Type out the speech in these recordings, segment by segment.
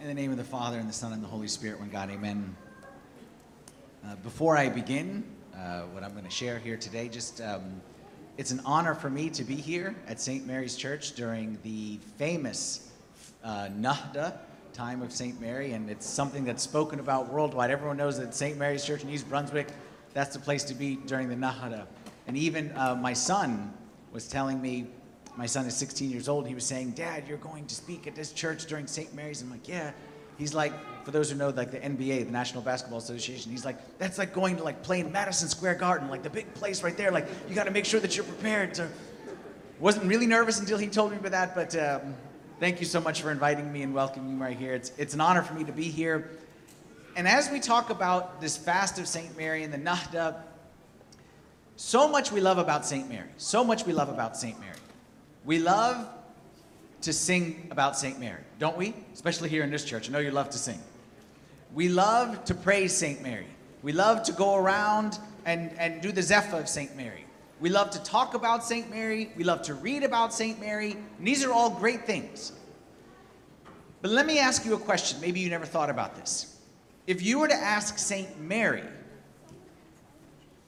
In the name of the Father, and the Son, and the Holy Spirit, one God, amen. Uh, before I begin uh, what I'm going to share here today, just um, it's an honor for me to be here at St. Mary's Church during the famous uh, Nahda time of St. Mary, and it's something that's spoken about worldwide. Everyone knows that St. Mary's Church in East Brunswick, that's the place to be during the Nahda. And even uh, my son was telling me my son is 16 years old. He was saying, Dad, you're going to speak at this church during St. Mary's. I'm like, yeah. He's like, for those who know, like the NBA, the National Basketball Association, he's like, that's like going to like play in Madison Square Garden, like the big place right there. Like, you got to make sure that you're prepared to. Wasn't really nervous until he told me about that, but um, thank you so much for inviting me and welcoming me right here. It's, it's an honor for me to be here. And as we talk about this fast of St. Mary and the Nahda, so much we love about St. Mary. So much we love about St. Mary. We love to sing about St. Mary, don't we? Especially here in this church. I know you love to sing. We love to praise St. Mary. We love to go around and, and do the Zaffa of St. Mary. We love to talk about St. Mary. We love to read about St. Mary. And these are all great things. But let me ask you a question. Maybe you never thought about this. If you were to ask St. Mary,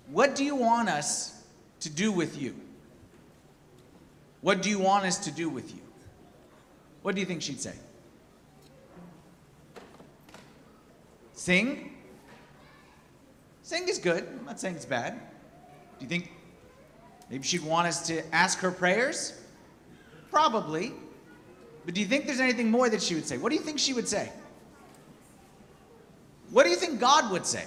what do you want us to do with you? What do you want us to do with you? What do you think she'd say? Sing? Sing is good. I'm not saying it's bad. Do you think maybe she'd want us to ask her prayers? Probably. But do you think there's anything more that she would say? What do you think she would say? What do you think God would say?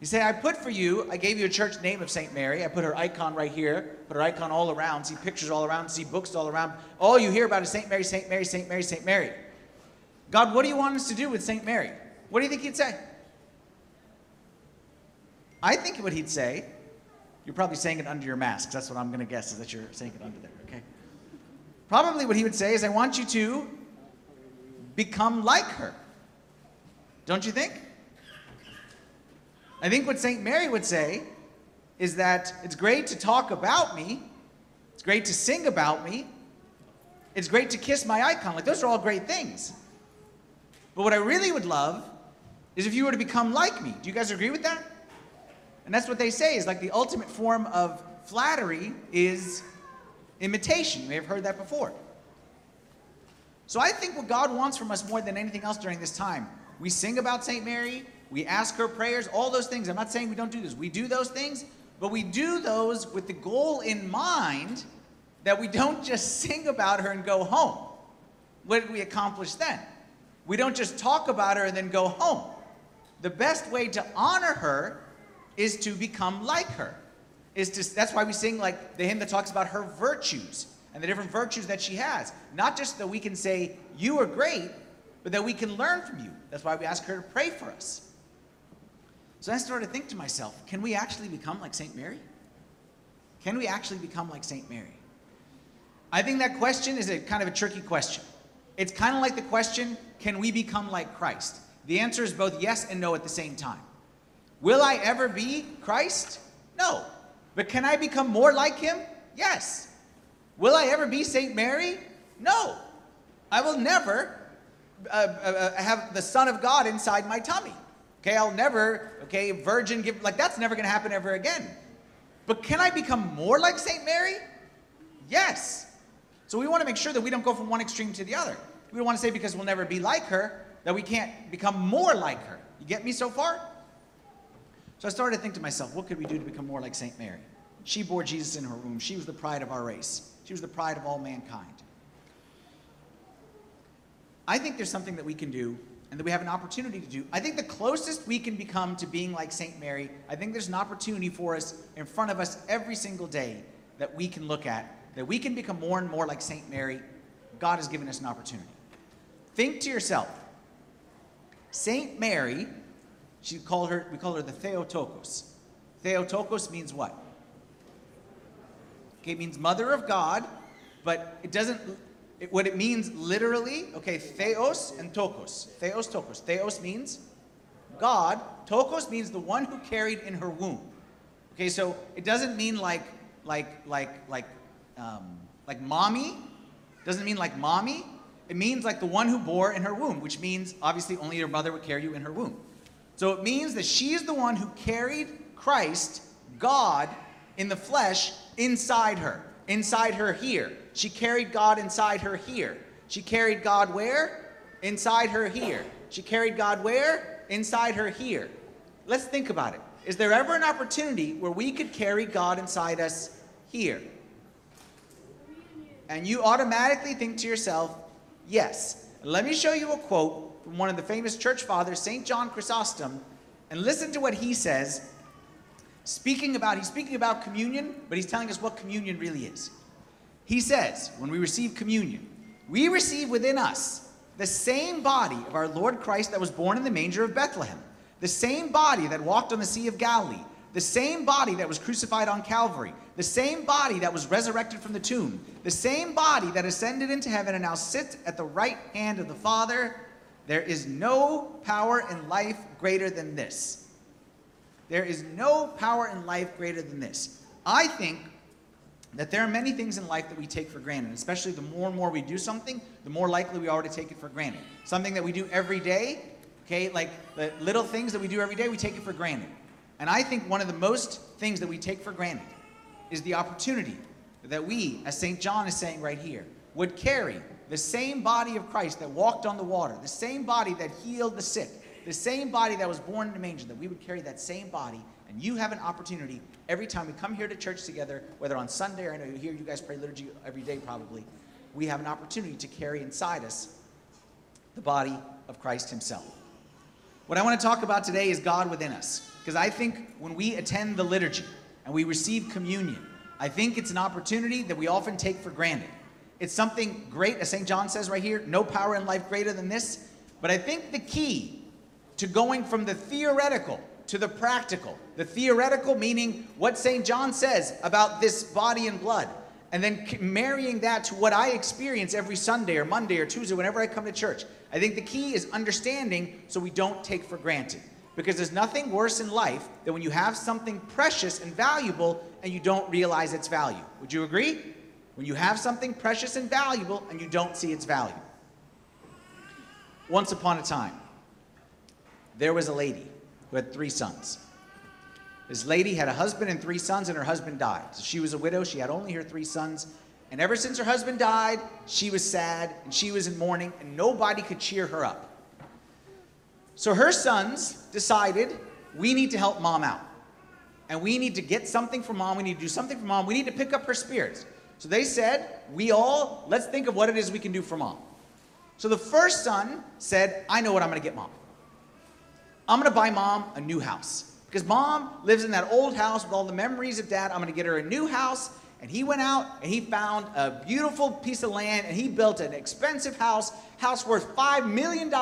You say, I put for you, I gave you a church name of St. Mary. I put her icon right here, put her icon all around, see pictures all around, see books all around. All you hear about is St. Mary, St. Mary, St. Mary, St. Mary. God, what do you want us to do with St. Mary? What do you think he'd say? I think what he'd say, you're probably saying it under your mask. That's what I'm going to guess, is that you're saying it under there, okay? Probably what he would say is, I want you to become like her. Don't you think? I think what St. Mary would say is that it's great to talk about me, it's great to sing about me, it's great to kiss my icon. Like, those are all great things. But what I really would love is if you were to become like me. Do you guys agree with that? And that's what they say is like the ultimate form of flattery is imitation. You may have heard that before. So I think what God wants from us more than anything else during this time, we sing about St. Mary, we ask her prayers, all those things. I'm not saying we don't do this. We do those things, but we do those with the goal in mind that we don't just sing about her and go home. What did we accomplish then? We don't just talk about her and then go home. The best way to honor her is to become like her. Is to, that's why we sing like the hymn that talks about her virtues and the different virtues that she has. Not just that we can say, You are great, but that we can learn from you. That's why we ask her to pray for us. So I started to think to myself, can we actually become like St. Mary? Can we actually become like St. Mary? I think that question is a kind of a tricky question. It's kind of like the question, can we become like Christ? The answer is both yes and no at the same time. Will I ever be Christ? No. But can I become more like him? Yes. Will I ever be St. Mary? No. I will never uh, uh, uh have the Son of God inside my tummy. Okay, I'll never, okay, virgin give, like that's never gonna happen ever again. But can I become more like St. Mary? Yes. So we wanna make sure that we don't go from one extreme to the other. We don't wanna say because we'll never be like her that we can't become more like her. You get me so far? So I started to think to myself, what could we do to become more like St. Mary? She bore Jesus in her womb. She was the pride of our race. She was the pride of all mankind. I think there's something that we can do and that we have an opportunity to do. I think the closest we can become to being like St. Mary, I think there's an opportunity for us in front of us every single day that we can look at, that we can become more and more like St. Mary. God has given us an opportunity. Think to yourself, St. Mary, she called her, we call her the Theotokos. Theotokos means what? Okay, it means mother of God, but it doesn't it, what it means literally, okay, theos and tokos. Theos, tokos. Theos means God. Tokos means the one who carried in her womb. Okay, so it doesn't mean like, like, like, like, um, like mommy. Doesn't mean like mommy. it means like the one who bore in her womb, which means obviously only your mother would carry you in her womb. So it means that she is the one who carried Christ, God, in the flesh inside her, inside her here. She carried God inside her here. She carried God where? Inside her here. She carried God where? Inside her here. Let's think about it. Is there ever an opportunity where we could carry God inside us here? And you automatically think to yourself, yes. Let me show you a quote from one of the famous church fathers, St. John Chrysostom, and listen to what he says. Speaking about, he's speaking about communion, but he's telling us what communion really is. He says, when we receive communion, we receive within us the same body of our Lord Christ that was born in the manger of Bethlehem, the same body that walked on the Sea of Galilee, the same body that was crucified on Calvary, the same body that was resurrected from the tomb, the same body that ascended into heaven and now sits at the right hand of the Father. There is no power in life greater than this. There is no power in life greater than this. I think that there are many things in life that we take for granted, especially the more and more we do something, the more likely we are to take it for granted. Something that we do every day, okay, like the little things that we do every day, we take it for granted. And I think one of the most things that we take for granted is the opportunity that we, as St. John is saying right here, would carry the same body of Christ that walked on the water, the same body that healed the sick, the same body that was born in a manger, that we would carry that same body. And you have an opportunity every time we come here to church together, whether on Sunday or I know you hear you guys pray liturgy every day probably, we have an opportunity to carry inside us the body of Christ Himself. What I want to talk about today is God within us. Because I think when we attend the liturgy and we receive communion, I think it's an opportunity that we often take for granted. It's something great, as St. John says right here no power in life greater than this. But I think the key to going from the theoretical to the practical, the theoretical meaning what St. John says about this body and blood, and then marrying that to what I experience every Sunday or Monday or Tuesday whenever I come to church. I think the key is understanding so we don't take for granted. Because there's nothing worse in life than when you have something precious and valuable and you don't realize its value. Would you agree? When you have something precious and valuable and you don't see its value. Once upon a time, there was a lady who had three sons. This lady had a husband and three sons, and her husband died. So she was a widow. She had only her three sons. And ever since her husband died, she was sad and she was in mourning, and nobody could cheer her up. So her sons decided we need to help mom out. And we need to get something for mom. We need to do something for mom. We need to pick up her spirits. So they said, we all, let's think of what it is we can do for mom. So the first son said, I know what I'm going to get mom. I'm to buy mom a new house. Because mom lives in that old house with all the memories of dad. I'm to get her a new house and he went out and he found a beautiful piece of land and he built an expensive house, house worth $5 million,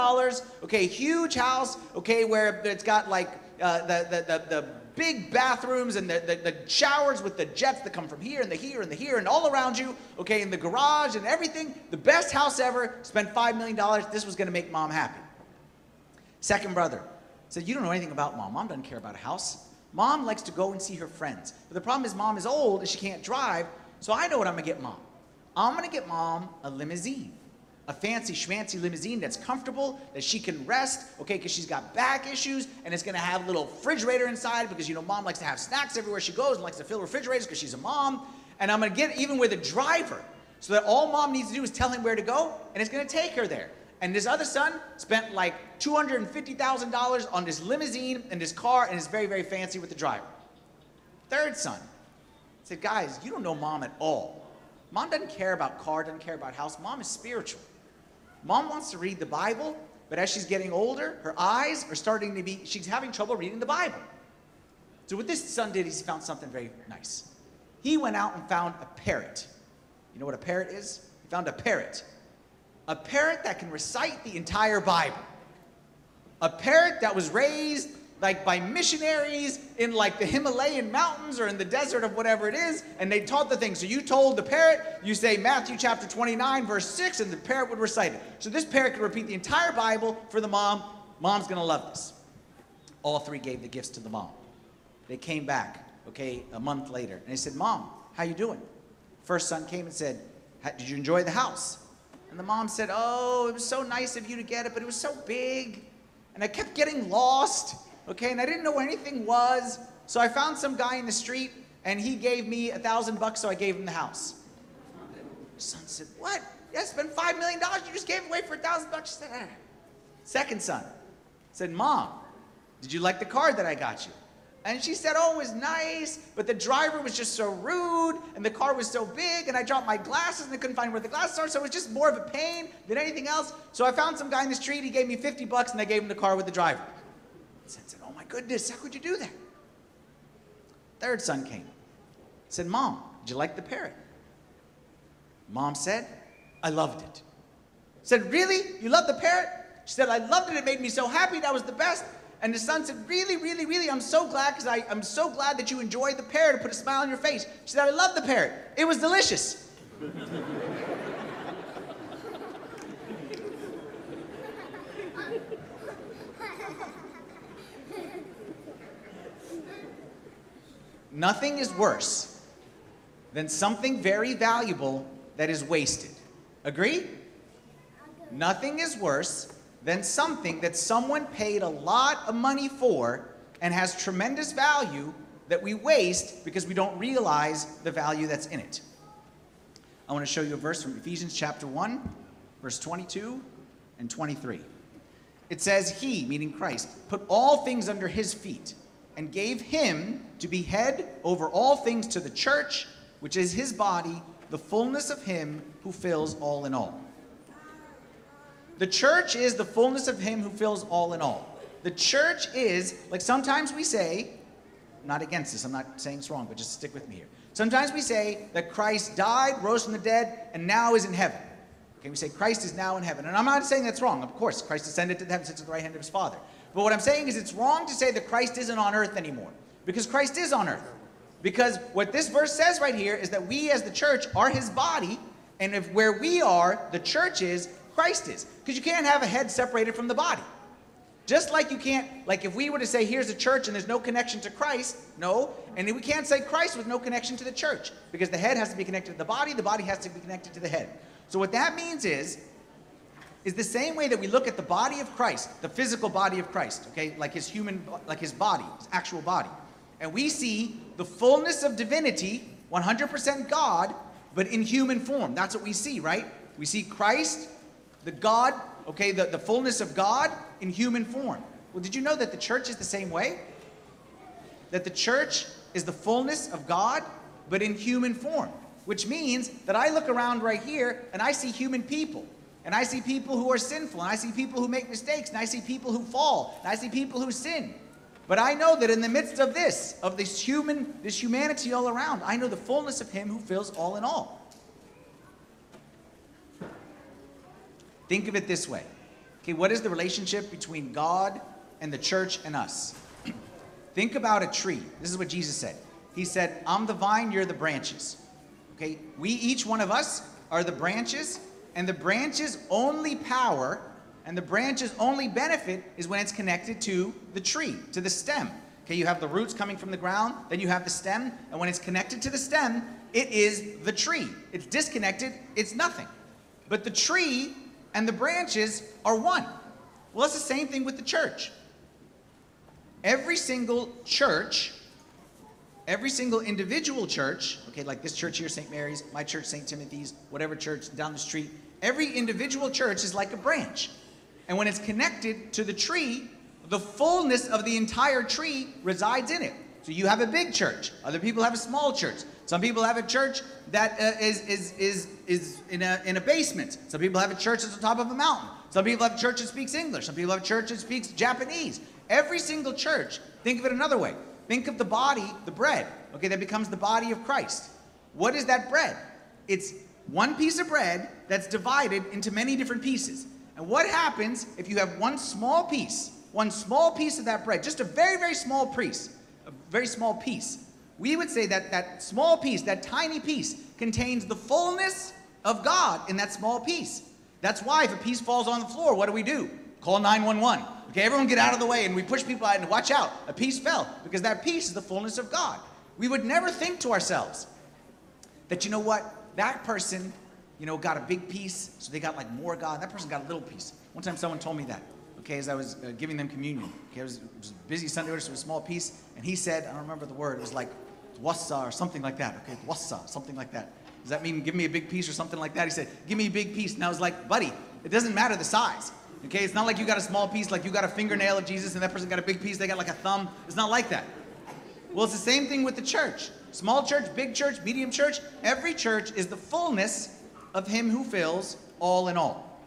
okay, huge house, okay, where it's got like uh, the, the, the, the, big bathrooms and the, the, the, showers with the jets that come from here and the here and the here and all around you, okay, in the garage and everything. The best house ever, spent $5 million. This was going to make mom happy. Second brother said, You don't know anything about mom. Mom doesn't care about a house. Mom likes to go and see her friends. But the problem is, mom is old and she can't drive. So I know what I'm gonna get mom. I'm gonna get mom a limousine. A fancy schmancy limousine that's comfortable, that she can rest, okay, because she's got back issues, and it's gonna have a little refrigerator inside because you know mom likes to have snacks everywhere she goes and likes to fill refrigerators because she's a mom. And I'm gonna get even with a driver so that all mom needs to do is tell him where to go, and it's gonna take her there. And this other son spent like $250,000 on this limousine and this car and is very, very fancy with the driver. Third son said, Guys, you don't know mom at all. Mom doesn't care about car, doesn't care about house. Mom is spiritual. Mom wants to read the Bible, but as she's getting older, her eyes are starting to be, she's having trouble reading the Bible. So, what this son did he found something very nice. He went out and found a parrot. You know what a parrot is? He found a parrot a parrot that can recite the entire Bible. A parrot that was raised like by missionaries in like the Himalayan mountains or in the desert of whatever it is, and they taught the thing. So you told the parrot, you say Matthew chapter 29, verse 6, and the parrot would recite it. So this parrot could repeat the entire Bible for the mom. Mom's gonna love this. All three gave the gifts to the mom. They came back, okay, a month later, and they said, Mom, how you doing? First son came and said, Did you enjoy the house? And the mom said, Oh, it was so nice of you to get it, but it was so big. And I kept getting lost, okay? And I didn't know where anything was. So I found some guy in the street, and he gave me a thousand bucks, so I gave him the house. Son said, What? I spent five million dollars. You just gave away for a thousand bucks. "Ah." Second son said, Mom, did you like the card that I got you? And she said, Oh, it was nice, but the driver was just so rude, and the car was so big, and I dropped my glasses and I couldn't find where the glasses are, so it was just more of a pain than anything else. So I found some guy in the street, he gave me 50 bucks, and I gave him the car with the driver. Son said, Oh my goodness, how could you do that? Third son came. Said, Mom, did you like the parrot? Mom said, I loved it. Said, Really? You loved the parrot? She said, I loved it. It made me so happy. That was the best. And the son said, Really, really, really, I'm so glad because I'm so glad that you enjoyed the parrot. to put a smile on your face. She said, I love the parrot. It was delicious. Nothing is worse than something very valuable that is wasted. Agree? Nothing is worse than something that someone paid a lot of money for and has tremendous value that we waste because we don't realize the value that's in it. I want to show you a verse from Ephesians chapter 1, verse 22 and 23. It says, He, meaning Christ, put all things under his feet and gave him to be head over all things to the church, which is his body, the fullness of him who fills all in all. The church is the fullness of him who fills all in all. The church is, like sometimes we say, not against this, I'm not saying it's wrong, but just stick with me here. Sometimes we say that Christ died, rose from the dead, and now is in heaven. Okay, we say Christ is now in heaven. And I'm not saying that's wrong. Of course, Christ ascended to the heavens, sits at the right hand of his Father. But what I'm saying is it's wrong to say that Christ isn't on earth anymore. Because Christ is on earth. Because what this verse says right here is that we as the church are his body, and if where we are, the church is, Christ is. Because you can't have a head separated from the body. Just like you can't, like if we were to say, here's a church and there's no connection to Christ, no. And we can't say Christ with no connection to the church. Because the head has to be connected to the body, the body has to be connected to the head. So what that means is, is the same way that we look at the body of Christ, the physical body of Christ, okay, like his human, like his body, his actual body. And we see the fullness of divinity, 100% God, but in human form. That's what we see, right? We see Christ, the God, okay, the, the fullness of God in human form. Well, did you know that the church is the same way? That the church is the fullness of God, but in human form. Which means that I look around right here and I see human people. And I see people who are sinful, and I see people who make mistakes, and I see people who fall, and I see people who sin. But I know that in the midst of this, of this human, this humanity all around, I know the fullness of Him who fills all in all. Think of it this way. Okay, what is the relationship between God and the church and us? Think about a tree. This is what Jesus said. He said, I'm the vine, you're the branches. Okay, we, each one of us, are the branches, and the branches' only power and the branches only benefit is when it's connected to the tree, to the stem. Okay, you have the roots coming from the ground, then you have the stem, and when it's connected to the stem, it is the tree. It's disconnected, it's nothing. But the tree and the branches are one. Well, it's the same thing with the church. Every single church, every single individual church, okay, like this church here, St. Mary's, my church, St. Timothy's, whatever church down the street, every individual church is like a branch. And when it's connected to the tree, the fullness of the entire tree resides in it. So you have a big church. Other people have a small church. Some people have a church that uh, is is is is in a in a basement. Some people have a church that's on top of a mountain. Some people have a church that speaks English. Some people have a church that speaks Japanese. Every single church, think of it another way. Think of the body, the bread, okay, that becomes the body of Christ. What is that bread? It's one piece of bread that's divided into many different pieces. And what happens if you have one small piece, one small piece of that bread, just a very, very small piece, very small piece? We would say that that small piece, that tiny piece, contains the fullness of God in that small piece. That's why if a piece falls on the floor, what do we do? Call 911. Okay, everyone get out of the way, and we push people out and watch out. A piece fell because that piece is the fullness of God. We would never think to ourselves that, you know what, that person you know, got a big piece, so they got like more God. That person got a little piece. One time someone told me that, okay, as I was uh, giving them communion. Okay, it was, it was a busy Sunday, it was a small piece. And he said, I don't remember the word, it was like wassa or something like that, okay, wassa, something like that. Does that mean give me a big piece or something like that? He said, give me a big piece. And I was like, buddy, it doesn't matter the size. Okay, it's not like you got a small piece, like you got a fingernail of Jesus and that person got a big piece, they got like a thumb. It's not like that. Well, it's the same thing with the church. Small church, big church, medium church. Every church is the fullness of Him who fills all in all.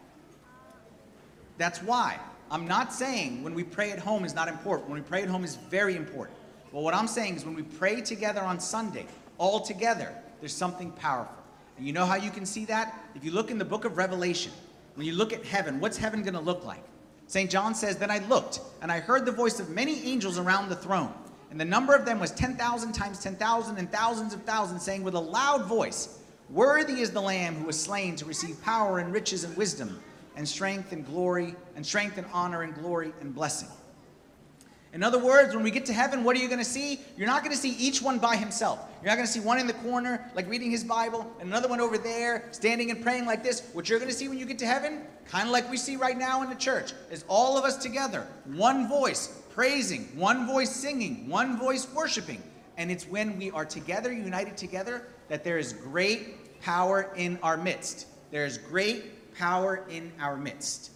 That's why I'm not saying when we pray at home is not important. When we pray at home is very important. But what I'm saying is when we pray together on Sunday, all together, there's something powerful. And you know how you can see that? If you look in the book of Revelation, when you look at heaven, what's heaven going to look like? St. John says, Then I looked, and I heard the voice of many angels around the throne. And the number of them was 10,000 times 10,000 and thousands of thousands, saying with a loud voice, Worthy is the Lamb who was slain to receive power and riches and wisdom and strength and glory and strength and honor and glory and blessing. In other words, when we get to heaven, what are you going to see? You're not going to see each one by himself. You're not going to see one in the corner, like reading his Bible, and another one over there, standing and praying like this. What you're going to see when you get to heaven, kind of like we see right now in the church, is all of us together, one voice, praising, one voice singing, one voice worshiping. And it's when we are together, united together, that there is great power in our midst. There is great power in our midst.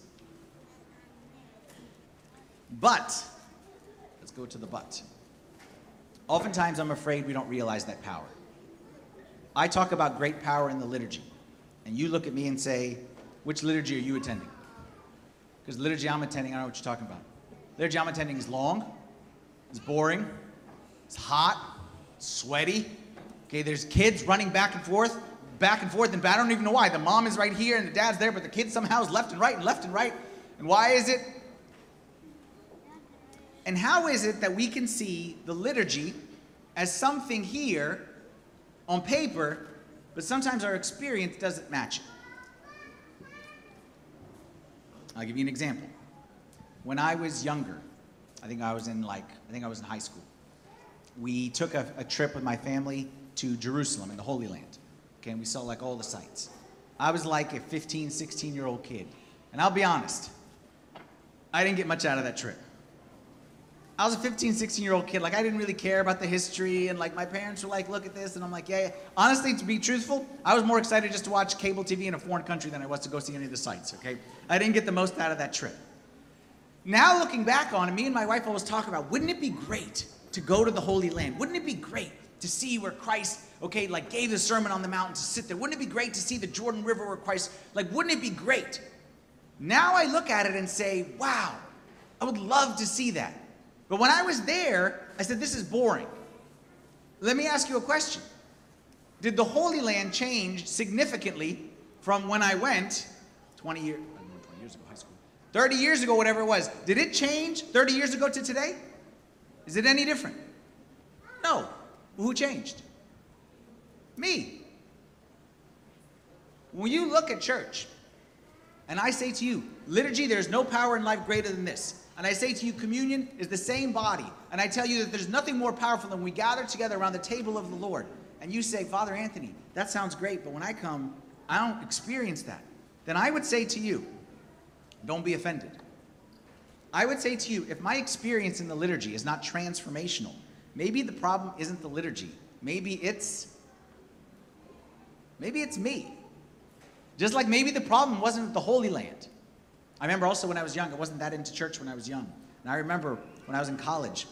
But, let's go to the but. Oftentimes, I'm afraid we don't realize that power. I talk about great power in the liturgy, and you look at me and say, which liturgy are you attending? Because liturgy I'm attending, I don't know what you're talking about. Liturgy I'm attending is long, it's boring, it's hot, it's sweaty. Okay, there's kids running back and forth, back and forth, and I don't even know why. The mom is right here and the dad's there, but the kid somehow is left and right and left and right. And why is it? And how is it that we can see the liturgy as something here on paper, but sometimes our experience doesn't match it? I'll give you an example. When I was younger, I think I was in like, I think I was in high school, we took a, a trip with my family to Jerusalem in the Holy Land. Okay, and we saw like all the sights. I was like a 15, 16 year old kid. And I'll be honest, I didn't get much out of that trip. I was a 15, 16 year old kid. Like, I didn't really care about the history. And, like, my parents were like, look at this. And I'm like, yeah, yeah. Honestly, to be truthful, I was more excited just to watch cable TV in a foreign country than I was to go see any of the sights, okay? I didn't get the most out of that trip. Now, looking back on it, me and my wife always talk about wouldn't it be great to go to the Holy Land? Wouldn't it be great to see where Christ, okay, like gave the Sermon on the Mountain to sit there? Wouldn't it be great to see the Jordan River where Christ, like, wouldn't it be great? Now I look at it and say, wow, I would love to see that. But when I was there, I said, this is boring. Let me ask you a question. Did the Holy Land change significantly from when I went 20 years, 20 years ago, high school, 30 years ago, whatever it was? Did it change 30 years ago to today? Is it any different? No. Who changed? Me. When you look at church, and I say to you, liturgy, there's no power in life greater than this. And I say to you, communion is the same body. And I tell you that there's nothing more powerful than we gather together around the table of the Lord. And you say, Father Anthony, that sounds great, but when I come, I don't experience that. Then I would say to you, don't be offended. I would say to you, if my experience in the liturgy is not transformational, maybe the problem isn't the liturgy. Maybe it's maybe it's me. Just like maybe the problem wasn't the Holy Land. I remember also when I was young, I wasn't that into church when I was young. And I remember when I was in college,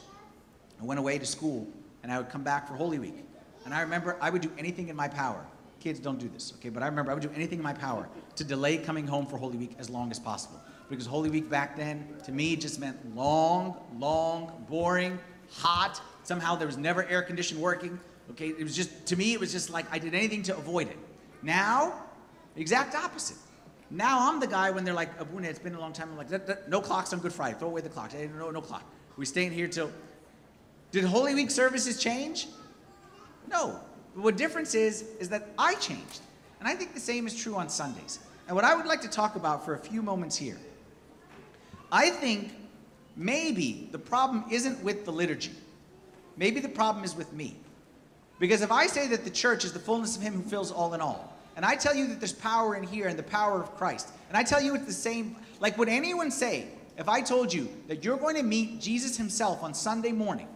I went away to school and I would come back for Holy Week. And I remember I would do anything in my power. Kids don't do this, okay? But I remember I would do anything in my power to delay coming home for Holy Week as long as possible. Because Holy Week back then, to me, just meant long, long, boring, hot. Somehow there was never air conditioning working. Okay, it was just, to me, it was just like I did anything to avoid it. Now, exact opposite. Now I'm the guy when they're like, Abuna, it's been a long time. I'm like, no clocks on Good Friday. Throw away the clocks. No, no clock. We staying here till. Did Holy Week services change? No. But what difference is, is that I changed. And I think the same is true on Sundays. And what I would like to talk about for a few moments here, I think maybe the problem isn't with the liturgy. Maybe the problem is with me. Because if I say that the church is the fullness of Him who fills all in all, and I tell you that there's power in here and the power of Christ, and I tell you it's the same, like would anyone say, if I told you that you're going to meet Jesus himself on Sunday morning,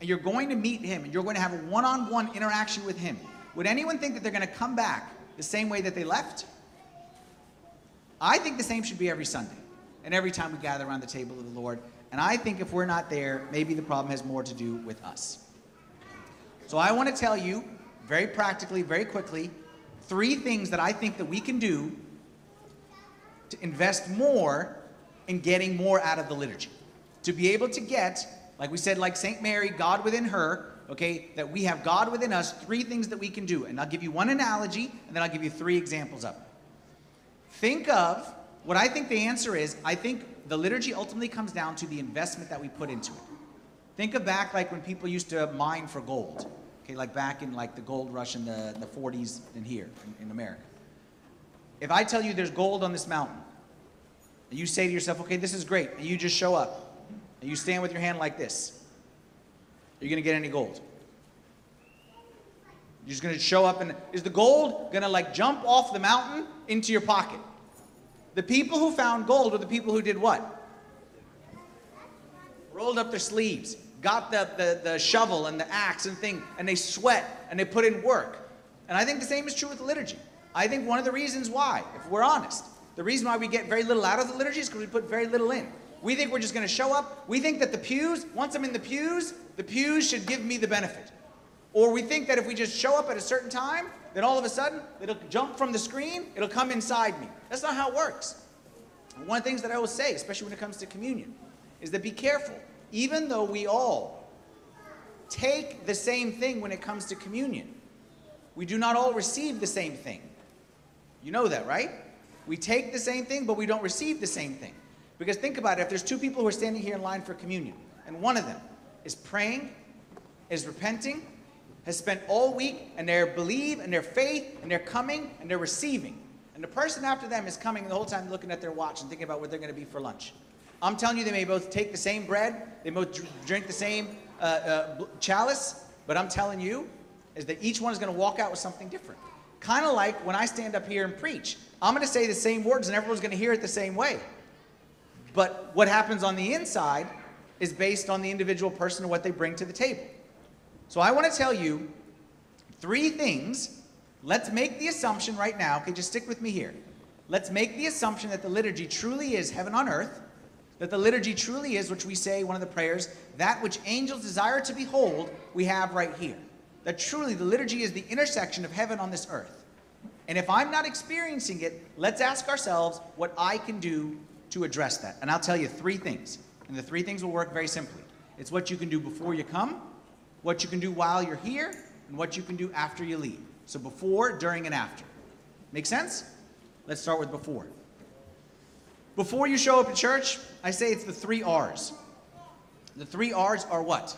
and you're going to meet him, and you're going to have a one on one interaction with him, would anyone think that they're going to come back the same way that they left? I think the same should be every Sunday and every time we gather around the table of the Lord. And I think if we're not there, maybe the problem has more to do with us. So I want to tell you very practically, very quickly, three things that I think that we can do to invest more in getting more out of the liturgy. To be able to get, like we said, like St. Mary, God within her, okay, that we have God within us, three things that we can do. And I'll give you one analogy, and then I'll give you three examples of it. Think of what I think the answer is. I think the liturgy ultimately comes down to the investment that we put into it. Think of back like when people used to mine for gold. Okay, like back in like the gold rush in the, the 40s and here in, in America. If I tell you there's gold on this mountain, and you say to yourself, okay, this is great, and you just show up, and you stand with your hand like this, are you gonna get any gold? You're just gonna show up and is the gold gonna like jump off the mountain into your pocket? The people who found gold were the people who did what? Rolled up their sleeves, got the, the, the shovel and the axe and thing, and they sweat and they put in work. And I think the same is true with the liturgy. I think one of the reasons why, if we're honest, the reason why we get very little out of the liturgy is because we put very little in. We think we're just going to show up. We think that the pews, once I'm in the pews, the pews should give me the benefit. Or we think that if we just show up at a certain time, then all of a sudden it'll jump from the screen, it'll come inside me. That's not how it works. One of the things that I will say, especially when it comes to communion, is that be careful. Even though we all take the same thing when it comes to communion, we do not all receive the same thing. You know that, right? We take the same thing, but we don't receive the same thing. Because think about it if there's two people who are standing here in line for communion, and one of them is praying, is repenting, has spent all week, and they're believe, and they're faith, and they're coming, and they're receiving. And the person after them is coming the whole time looking at their watch and thinking about what they're going to be for lunch. I'm telling you, they may both take the same bread, they both drink the same uh, uh, chalice, but I'm telling you, is that each one is going to walk out with something different. Kind of like when I stand up here and preach. I'm going to say the same words and everyone's going to hear it the same way. But what happens on the inside is based on the individual person and what they bring to the table. So I want to tell you three things. Let's make the assumption right now, okay, just stick with me here. Let's make the assumption that the liturgy truly is heaven on earth, that the liturgy truly is, which we say, one of the prayers, that which angels desire to behold, we have right here. That truly the liturgy is the intersection of heaven on this earth. And if I'm not experiencing it, let's ask ourselves what I can do to address that. And I'll tell you three things. And the three things will work very simply it's what you can do before you come, what you can do while you're here, and what you can do after you leave. So before, during, and after. Make sense? Let's start with before. Before you show up at church, I say it's the three R's. The three R's are what?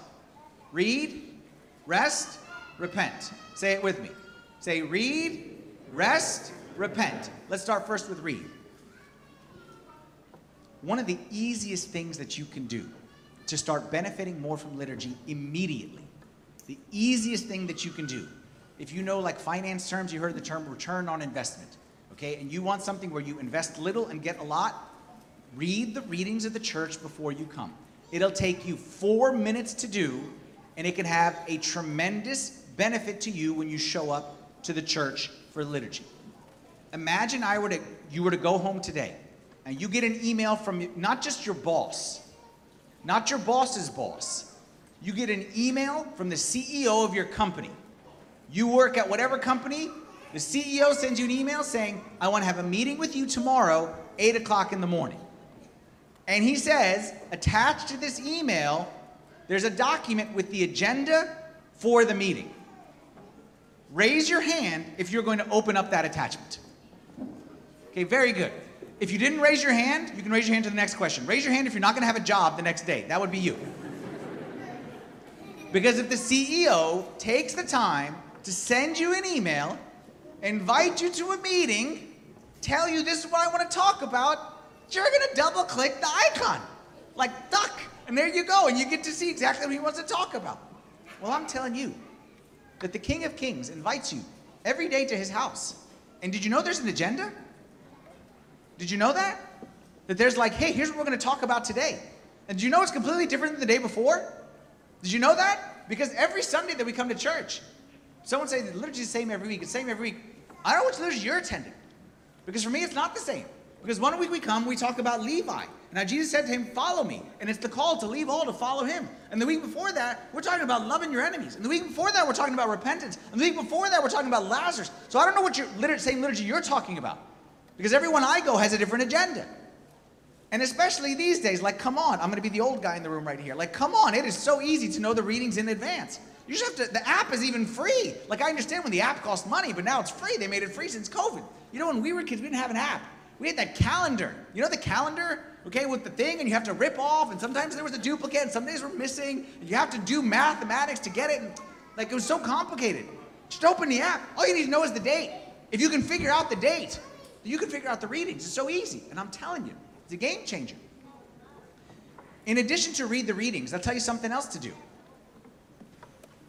Read, rest, repent. Say it with me. Say read, rest, repent. Let's start first with read. One of the easiest things that you can do to start benefiting more from liturgy immediately, the easiest thing that you can do, if you know like finance terms, you heard the term return on investment, okay, and you want something where you invest little and get a lot, read the readings of the church before you come. It'll take you four minutes to do, and it can have a tremendous benefit to you when you show up to the church for liturgy. Imagine I were to, you were to go home today and you get an email from not just your boss, not your boss's boss. You get an email from the CEO of your company. You work at whatever company, the CEO sends you an email saying, I want to have a meeting with you tomorrow, 8 o'clock in the morning. And he says, attached to this email, there's a document with the agenda for the meeting. Raise your hand if you're going to open up that attachment. Okay, very good. If you didn't raise your hand, you can raise your hand to the next question. Raise your hand if you're not going to have a job the next day. That would be you. Because if the CEO takes the time to send you an email, invite you to a meeting, tell you this is what I want to talk about, you're going to double click the icon. Like duck. And there you go. And you get to see exactly what he wants to talk about. Well, I'm telling you that the King of Kings invites you every day to his house. And did you know there's an agenda? Did you know that? That there's like, hey, here's what we're going to talk about today. And do you know it's completely different than the day before? Did you know that? Because every Sunday that we come to church, someone say the liturgy is the same every week. It's the same every week. I don't know which liturgy you're attending. Because for me, it's not the same. Because one week we come, we talk about Levi. Now Jesus said to him, Follow me. And it's the call to leave all to follow him. And the week before that, we're talking about loving your enemies. And the week before that, we're talking about repentance. And the week before that, we're talking about Lazarus. So I don't know what your liter- same liturgy you're talking about. Because everyone I go has a different agenda. And especially these days, like, come on, I'm to be the old guy in the room right here. Like, come on, it is so easy to know the readings in advance. You just have to, the app is even free. Like, I understand when the app costs money, but now it's free. They made it free since COVID. You know, when we were kids, we didn't have an app. We had that calendar. You know the calendar? Okay, with the thing, and you have to rip off, and sometimes there was a duplicate, and some days were missing. And you have to do mathematics to get it. And, like, it was so complicated. Just open the app. All you need to know is the date. If you can figure out the date, you can figure out the readings. It's so easy. And I'm telling you, it's a game changer. In addition to read the readings, I'll tell you something else to do.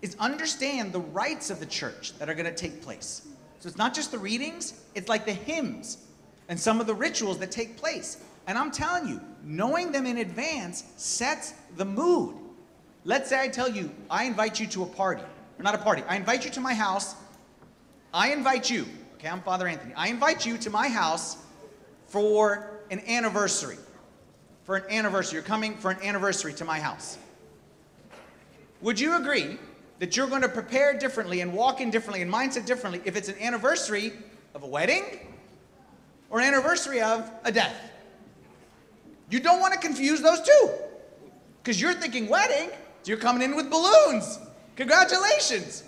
Is understand the rites of the church that are going to take place. So it's not just the readings, it's like the hymns and some of the rituals that take place. And I'm telling you, knowing them in advance sets the mood. Let's say I tell you, I invite you to a party, or not a party, I invite you to my house. I invite you, okay, I'm Father Anthony. I invite you to my house for an anniversary. For an anniversary. You're coming for an anniversary to my house. Would you agree that you're going to prepare differently and walk in differently and mindset differently if it's an anniversary of a wedding or an anniversary of a death? You don't want to confuse those two. Because you're thinking wedding, so you're coming in with balloons. Congratulations.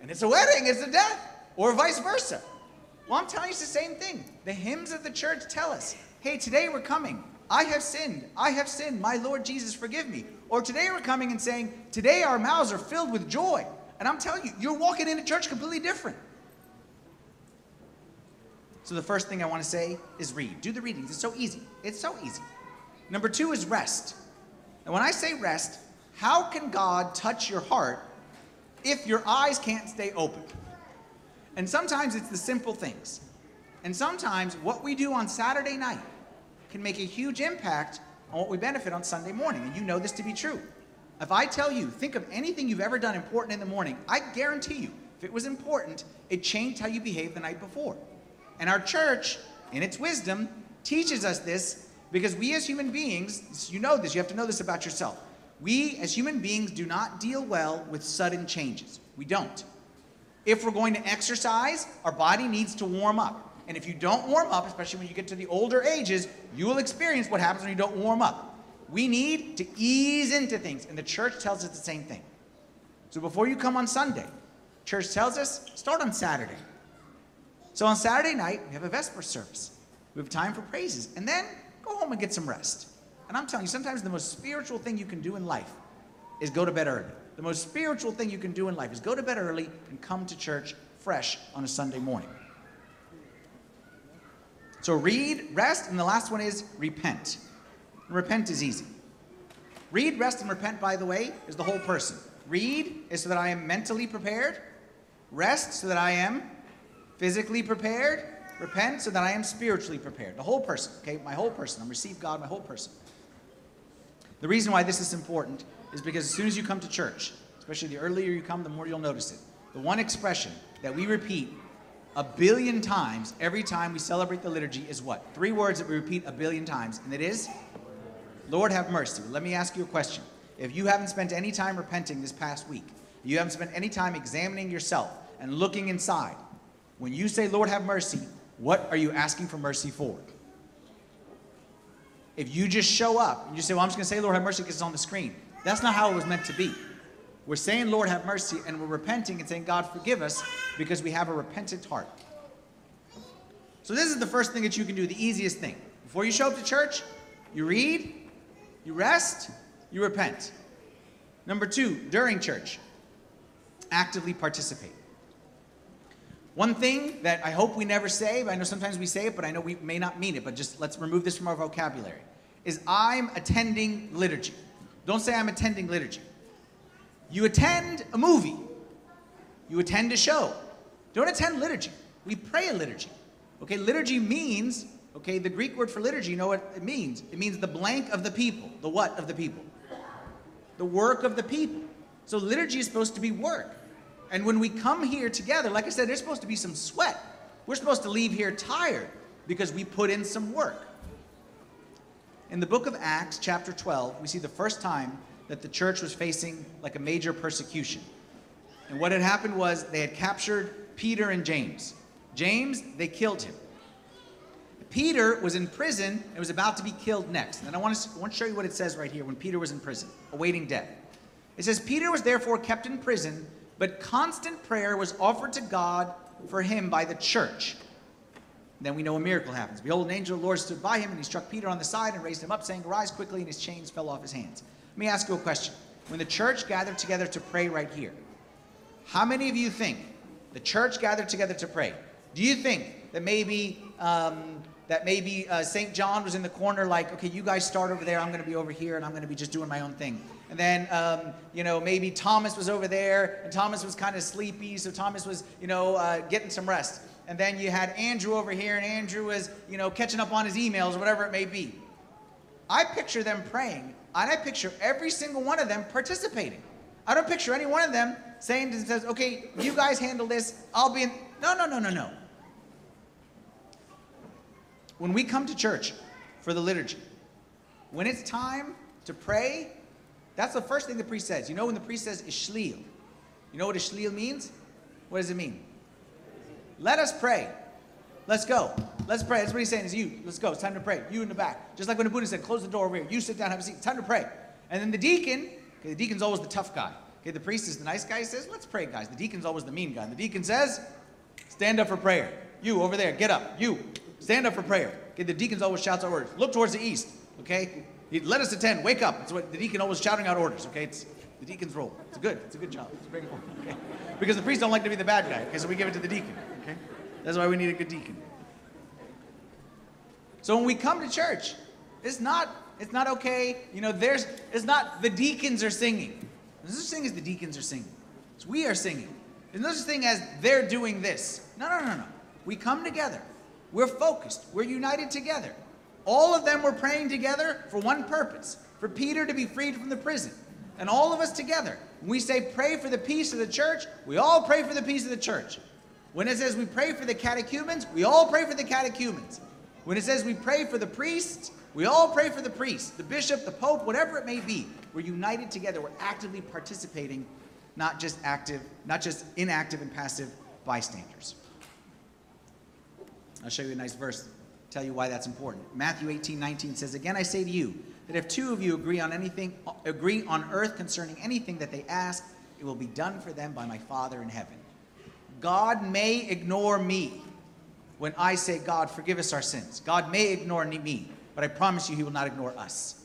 And it's a wedding, it's a death, or vice versa. Well, I'm telling you it's the same thing. The hymns of the church tell us hey, today we're coming. I have sinned. I have sinned. My Lord Jesus, forgive me. Or today we're coming and saying, today our mouths are filled with joy. And I'm telling you, you're walking into church completely different. So the first thing I want to say is read. Do the readings. It's so easy. It's so easy. Number two is rest. And when I say rest, how can God touch your heart if your eyes can't stay open? And sometimes it's the simple things. And sometimes what we do on Saturday night can make a huge impact on what we benefit on Sunday morning. And you know this to be true. If I tell you, think of anything you've ever done important in the morning, I guarantee you, if it was important, it changed how you behaved the night before. And our church, in its wisdom, teaches us this because we as human beings, you know this, you have to know this about yourself. We as human beings do not deal well with sudden changes. We don't. If we're going to exercise, our body needs to warm up. And if you don't warm up, especially when you get to the older ages, you will experience what happens when you don't warm up. We need to ease into things, and the church tells us the same thing. So before you come on Sunday, church tells us start on Saturday. So on Saturday night, we have a Vesper service. We have time for praises, and then go home and get some rest. And I'm telling you, sometimes the most spiritual thing you can do in life is go to bed early. The most spiritual thing you can do in life is go to bed early and come to church fresh on a Sunday morning. So read, rest, and the last one is repent. repent is easy. Read, rest, and repent, by the way, is the whole person. Read is so that I am mentally prepared. Rest so that I am physically prepared. Repent so that I am spiritually prepared. The whole person, okay? My whole person. I'm receive God, my whole person. The reason why this is important is because as soon as you come to church, especially the earlier you come, the more you'll notice it. The one expression that we repeat a billion times every time we celebrate the liturgy is what? Three words that we repeat a billion times, and it is Lord have mercy. Let me ask you a question. If you haven't spent any time repenting this past week, you haven't spent any time examining yourself and looking inside, when you say, Lord have mercy, what are you asking for mercy for? If you just show up and you say, Well, I'm just going to say, Lord have mercy because it's on the screen, that's not how it was meant to be. We're saying, Lord, have mercy, and we're repenting and saying, God, forgive us, because we have a repentant heart. So, this is the first thing that you can do, the easiest thing. Before you show up to church, you read, you rest, you repent. Number two, during church, actively participate. One thing that I hope we never say, but I know sometimes we say it, but I know we may not mean it, but just let's remove this from our vocabulary, is I'm attending liturgy. Don't say I'm attending liturgy. You attend a movie. You attend a show. Don't attend liturgy. We pray a liturgy. Okay, liturgy means, okay, the Greek word for liturgy, you know what it means? It means the blank of the people. The what of the people? The work of the people. So liturgy is supposed to be work. And when we come here together, like I said, there's supposed to be some sweat. We're supposed to leave here tired because we put in some work. In the book of Acts, chapter 12, we see the first time that the church was facing like a major persecution. And what had happened was they had captured Peter and James. James, they killed him. Peter was in prison and was about to be killed next. And I want to, I want to show you what it says right here when Peter was in prison, awaiting death. It says, Peter was therefore kept in prison, but constant prayer was offered to God for him by the church. Then we know a miracle happens. Behold, an angel of the Lord stood by him, and he struck Peter on the side and raised him up, saying, Arise quickly, and his chains fell off his hands. Let me ask you a question. When the church gathered together to pray right here, how many of you think the church gathered together to pray? Do you think that maybe um, that maybe uh, St. John was in the corner, like, okay, you guys start over there, I'm going to be over here, and I'm going to be just doing my own thing. And then, um, you know, maybe Thomas was over there, and Thomas was kind of sleepy, so Thomas was, you know, uh, getting some rest. And then you had Andrew over here, and Andrew was, you know, catching up on his emails or whatever it may be. I picture them praying, and I picture every single one of them participating. I don't picture any one of them saying to themselves, okay, you guys handle this, I'll be in. No, no, no, no, no. When we come to church for the liturgy, when it's time to pray, that's the first thing the priest says. You know when the priest says Ishlil? You know what Ishlil means? What does it mean? Let us pray. Let's go. Let's pray. That's what he's saying is you. Let's go. It's time to pray. You in the back. Just like when the Buddha said, close the door over here. You sit down, have a seat. It's time to pray. And then the deacon, okay, the deacon's always the tough guy. Okay, the priest is the nice guy. He says, let's pray, guys. The deacon's always the mean guy. And the deacon says, stand up for prayer. You over there, get up. You, stand up for prayer. Okay, the deacon's always shouts out orders. Look towards the east. Okay, he, let us attend. Wake up. That's what the deacon always shouting out orders. Okay, it's the deacon's role. It's good. It's a good job. It's very important. Okay, because the priests don't like to be the bad guy. Okay, so we give it to the deacon. Okay, that's why we need a good deacon. So when we come to church, it's not it's not okay. You know, there's it's not the deacons are singing. There's no such thing as the deacons are singing. It's we are singing. There's no such thing as they're doing this. No, no, no, no. We come together. We're focused. We're united together. All of them were praying together for one purpose for Peter to be freed from the prison. And all of us together, when we say pray for the peace of the church, we all pray for the peace of the church. When it says we pray for the catechumens, we all pray for the catechumens. When it says we pray for the priests, we all pray for the priests, the bishop, the pope, whatever it may be. We're united together. We're actively participating, not just active, not just inactive and passive bystanders. I'll show you a nice verse tell you why that's important. Matthew 18, 19 says, Again I say to you, that if two of you agree on anything, agree on earth concerning anything that they ask, it will be done for them by my Father in heaven. God may ignore me when I say, God, forgive us our sins. God may ignore me, but I promise you he will not ignore us.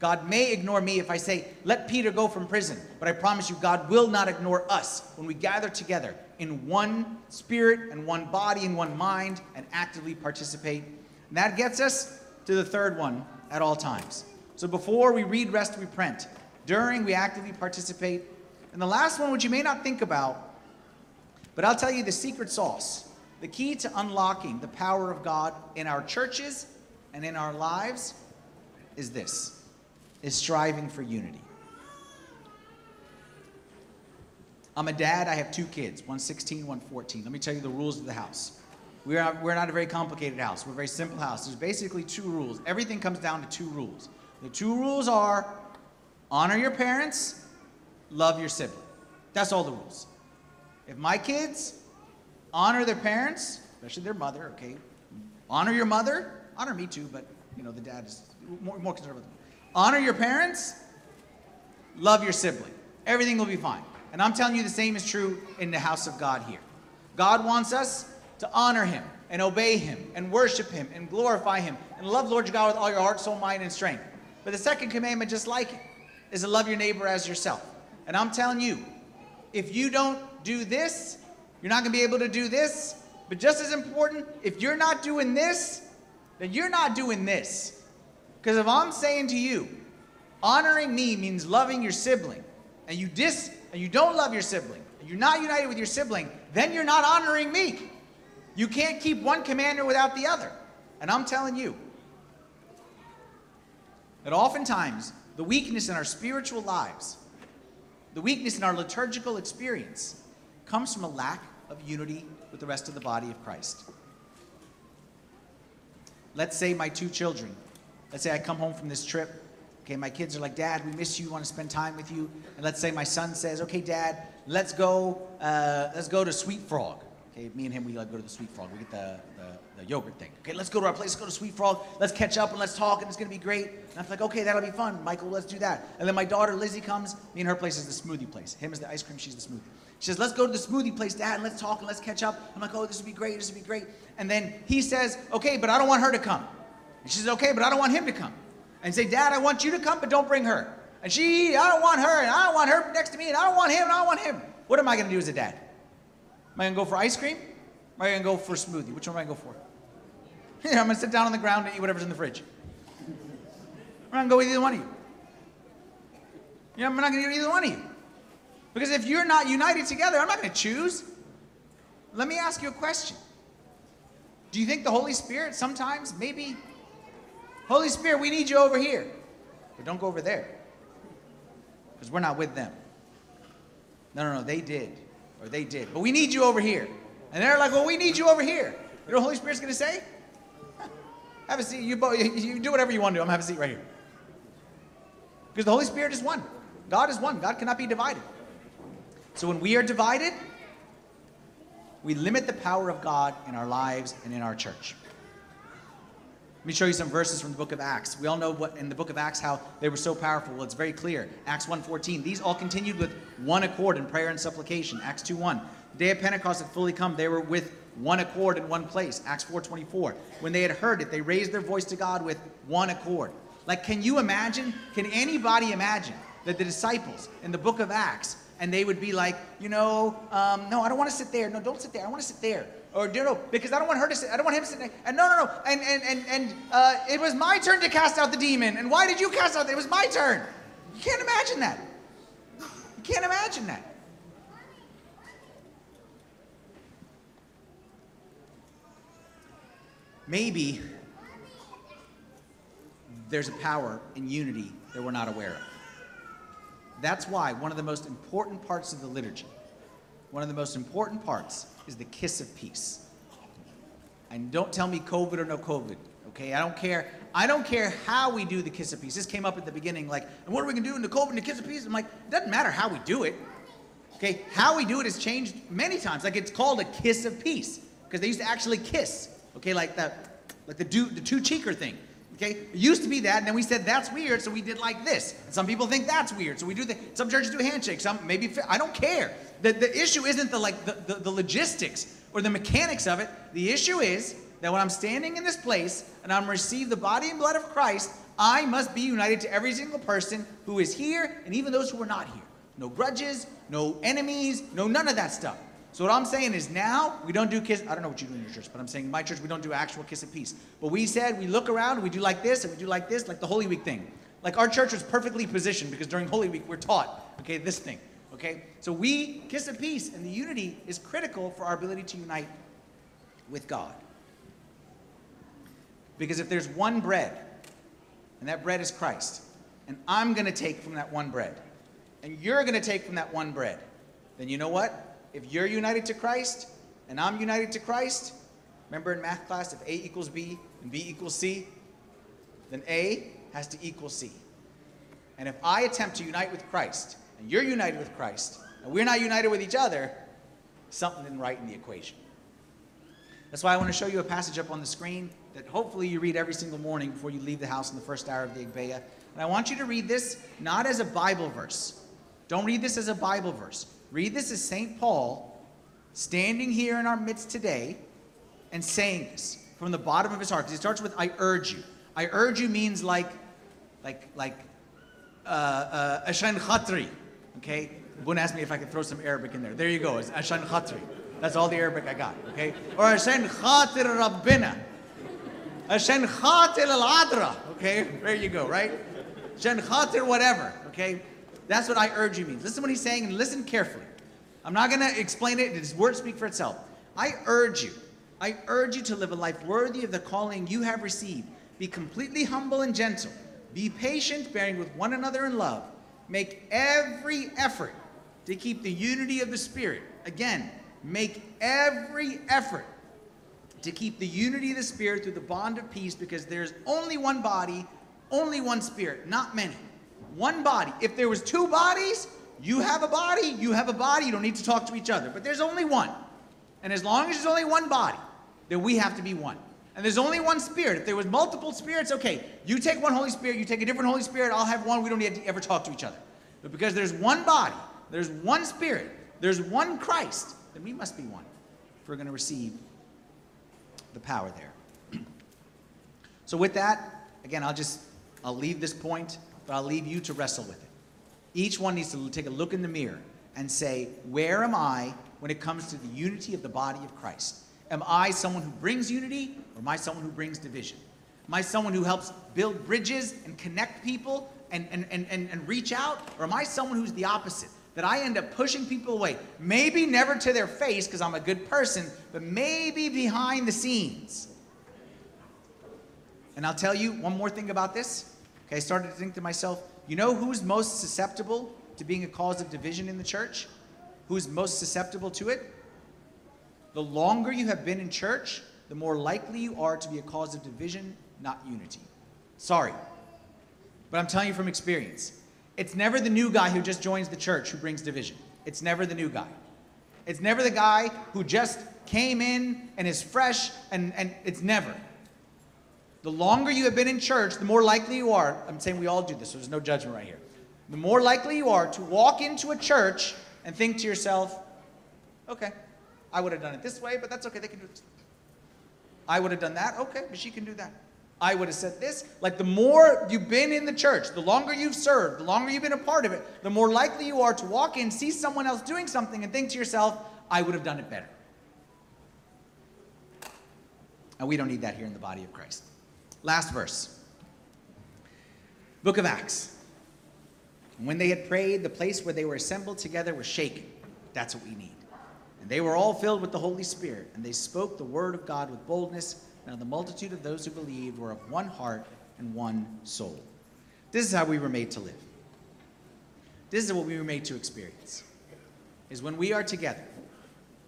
God may ignore me if I say, let Peter go from prison, but I promise you God will not ignore us when we gather together in one spirit and one body and one mind and actively participate. And that gets us to the third one at all times. So before we read, rest, we print. During, we actively participate. And the last one, which you may not think about, but I'll tell you the secret sauce, the key to unlocking the power of God in our churches and in our lives is this, is striving for unity. I'm a dad. I have two kids, one 16, one 14. Let me tell you the rules of the house. We're not, we're not a very complicated house. We're a very simple house. There's basically two rules. Everything comes down to two rules. The two rules are honor your parents, love your sibling. That's all the rules. If my kids honor their parents, especially their mother, okay, honor your mother, honor me too, but you know the dad is more, more conservative. Honor your parents, love your sibling. Everything will be fine. And I'm telling you the same is true in the house of God here. God wants us to honor him and obey him and worship him and glorify him and love Lord your God with all your heart, soul, mind, and strength. But the second commandment, just like it, is to love your neighbor as yourself. And I'm telling you, if you don't do this, you're not going to be able to do this. But just as important, if you're not doing this, then you're not doing this. Because if I'm saying to you, honoring me means loving your sibling, and you dis and you don't love your sibling, and you're not united with your sibling, then you're not honoring me. You can't keep one commander without the other. And I'm telling you that oftentimes the weakness in our spiritual lives, the weakness in our liturgical experience, comes from a lack of unity with the rest of the body of Christ. Let's say my two children, let's say I come home from this trip. Okay, my kids are like, Dad, we miss you, want to spend time with you. And let's say my son says, Okay, Dad, let's go, uh, let's go to Sweet Frog. Okay, me and him, we like go to the Sweet Frog. We get the, the, the yogurt thing. Okay, let's go to our place, let's go to Sweet Frog. Let's catch up and let's talk, and it's gonna be great. And I'm like, okay, that'll be fun. Michael, let's do that. And then my daughter Lizzie comes. Me and her place is the smoothie place. Him is the ice cream, she's the smoothie. She says, let's go to the smoothie place, Dad, and let's talk and let's catch up. I'm like, oh, this would be great, this would be great. And then he says, okay, but I don't want her to come. And she says, okay, but I don't want him to come. And say, Dad, I want you to come, but don't bring her. And she, I don't want her, and I don't want her next to me, and I don't want him, and I don't want him. What am I gonna do as a dad? Am I gonna go for ice cream? Am I gonna go for smoothie? Which one am I gonna go for? I'm gonna sit down on the ground and eat whatever's in the fridge. I'm not gonna go with either one of you. Yeah, I'm not gonna do either one of you. Because if you're not united together, I'm not gonna choose. Let me ask you a question. Do you think the Holy Spirit sometimes, maybe, Holy Spirit, we need you over here, but don't go over there, because we're not with them. No, no, no, they did, or they did, but we need you over here. And they're like, well, we need you over here. You know what the Holy Spirit's going to say? Have a seat. You, both, you do whatever you want to do. I'm going to have a seat right here. Because the Holy Spirit is one. God is one. God cannot be divided. So when we are divided, we limit the power of God in our lives and in our church. Let me show you some verses from the book of Acts. We all know what in the book of Acts how they were so powerful. Well, it's very clear. Acts 1:14. These all continued with one accord in prayer and supplication. Acts 2:1. The day of Pentecost had fully come. They were with one accord in one place. Acts 4:24. When they had heard it, they raised their voice to God with one accord. Like, can you imagine? Can anybody imagine that the disciples in the book of Acts and they would be like, you know, um, no, I don't want to sit there. No, don't sit there. I want to sit there. Or no, because I don't want her to sit. I don't want him to sit there. And no, no, no. And and and and uh, it was my turn to cast out the demon. And why did you cast out? The, It was my turn. You can't imagine that. You can't imagine that. Maybe there's a power in unity that we're not aware of. That's why one of the most important parts of the liturgy, one of the most important parts, is the kiss of peace. And don't tell me COVID or no COVID, okay? I don't care. I don't care how we do the kiss of peace. This came up at the beginning, like, and what are we gonna do in the COVID and the kiss of peace? I'm like, it doesn't matter how we do it. Okay, how we do it has changed many times. Like it's called a kiss of peace because they used to actually kiss. Okay, like the like the, do, the two cheeker thing. Okay, it used to be that, and then we said that's weird, so we did like this. And some people think that's weird, so we do the. Some churches do a handshake. Some maybe I don't care. The the issue isn't the like the, the, the logistics or the mechanics of it. The issue is that when I'm standing in this place and I'm receive the body and blood of Christ, I must be united to every single person who is here and even those who are not here. No grudges, no enemies, no none of that stuff. So what I'm saying is now we don't do kiss. I don't know what you do in your church, but I'm saying in my church we don't do actual kiss of peace. But we said we look around, and we do like this, and we do like this, like the Holy Week thing. Like our church was perfectly positioned because during Holy Week we're taught, okay, this thing. Okay? So we kiss of peace, and the unity is critical for our ability to unite with God. Because if there's one bread, and that bread is Christ, and I'm going to take from that one bread, and you're going to take from that one bread, then you know what? If you're united to Christ, and I'm united to Christ, remember in math class, if A equals B and B equals C, then A has to equal C. And if I attempt to unite with Christ, and you're united with Christ, and we're not united with each other, something isn't right in the equation. That's why I want to show you a passage up on the screen that hopefully you read every single morning before you leave the house in the first hour of the Agpeya. And I want you to read this not as a Bible verse. Don't read this as a Bible verse. Read this as St. Paul standing here in our midst today and saying this from the bottom of his heart. Because he starts with, I urge you. I urge you means like, like, like, uh, uh, Ashan Khatri. Okay? Boone asked me if I could throw some Arabic in there. There you go. It's Ashan Khatri. That's all the Arabic I got. Okay? Or Ashan Khatir Rabbina. Ashan Khatir Al Adra. Okay? There you go, right? Ashan Khatir whatever. Okay? That's what I urge you means. Listen to what he's saying and listen carefully. I'm not going to explain it. His words speak for itself. I urge you I urge you to live a life worthy of the calling you have received. Be completely humble and gentle. Be patient, bearing with one another in love. Make every effort to keep the unity of the Spirit. Again, make every effort to keep the unity of the Spirit through the bond of peace because there's only one body, only one Spirit, not many. One body. If there was two bodies, you have a body, you have a body, you don't need to talk to each other. But there's only one. And as long as there's only one body, then we have to be one. And there's only one spirit. If there was multiple spirits, okay, you take one Holy Spirit, you take a different Holy Spirit, I'll have one, we don't need to ever talk to each other. But because there's one body, there's one spirit, there's one Christ, then we must be one if we're going to receive the power there. so with that, again, I'll just I'll leave this point, but I'll leave you to wrestle with it. Each one needs to take a look in the mirror and say, where am I when it comes to the unity of the body of Christ? Am I someone who brings unity or am I someone who brings division? Am I someone who helps build bridges and connect people and, and, and, and, and reach out? Or am I someone who's the opposite? That I end up pushing people away. Maybe never to their face because I'm a good person, but maybe behind the scenes. And I'll tell you one more thing about this. Okay, I started to think to myself, you know who's most susceptible to being a cause of division in the church? Who's most susceptible to it? The longer you have been in church, the more likely you are to be a cause of division, not unity. Sorry. But I'm telling you from experience. It's never the new guy who just joins the church who brings division. It's never the new guy. It's never the guy who just came in and is fresh, and, and it's never. The longer you have been in church, the more likely you are. I'm saying we all do this, so there's no judgment right here. The more likely you are to walk into a church and think to yourself, okay, I would have done it this way, but that's okay, they can do it. I would have done that, okay, but she can do that. I would have said this. Like the more you've been in the church, the longer you've served, the longer you've been a part of it, the more likely you are to walk in, see someone else doing something, and think to yourself, I would have done it better. And we don't need that here in the body of Christ. Last verse. Book of Acts. When they had prayed, the place where they were assembled together was shaken. That's what we need. And they were all filled with the Holy Spirit, and they spoke the word of God with boldness. Now the multitude of those who believed were of one heart and one soul. This is how we were made to live. This is what we were made to experience. Is when we are together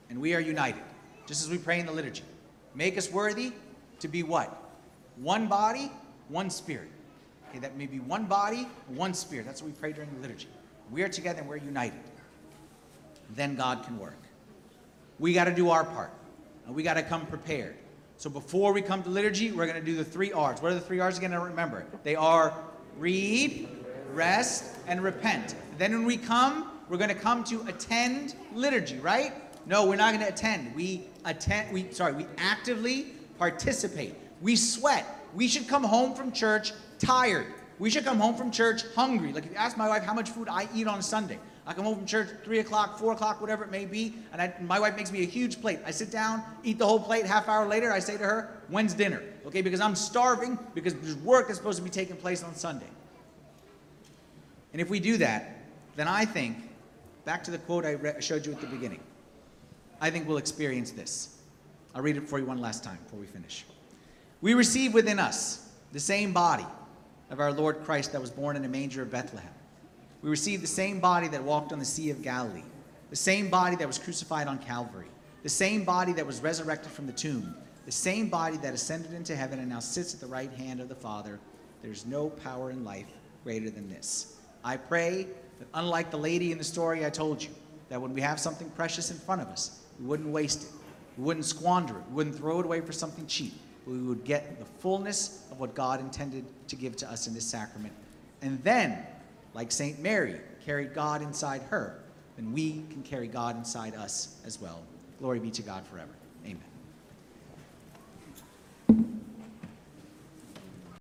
and we are united, just as we pray in the liturgy. Make us worthy to be what? One body, one spirit. Okay, that may be one body, one spirit. That's what we pray during the liturgy. We are together and we're united. Then God can work. We got to do our part. We got to come prepared. So before we come to liturgy, we're going to do the three R's. What are the three R's again? I remember. They are read, rest, and repent. Then when we come, we're going to come to attend liturgy, right? No, we're not going to attend. We attend. We sorry. We actively participate. We sweat. We should come home from church tired. We should come home from church hungry. Like if you ask my wife how much food I eat on Sunday, I come home from church three o'clock, four o'clock, whatever it may be, and I, my wife makes me a huge plate. I sit down, eat the whole plate. Half hour later, I say to her, "When's dinner?" Okay, because I'm starving because there's work that's supposed to be taking place on Sunday. And if we do that, then I think, back to the quote I re- showed you at the beginning, I think we'll experience this. I'll read it for you one last time before we finish. We receive within us the same body of our Lord Christ that was born in a manger of Bethlehem. We receive the same body that walked on the Sea of Galilee, the same body that was crucified on Calvary, the same body that was resurrected from the tomb, the same body that ascended into heaven and now sits at the right hand of the Father. There's no power in life greater than this. I pray that, unlike the lady in the story I told you, that when we have something precious in front of us, we wouldn't waste it, we wouldn't squander it, we wouldn't throw it away for something cheap we would get the fullness of what God intended to give to us in this sacrament. And then, like St. Mary carried God inside her, then we can carry God inside us as well. Glory be to God forever. Amen.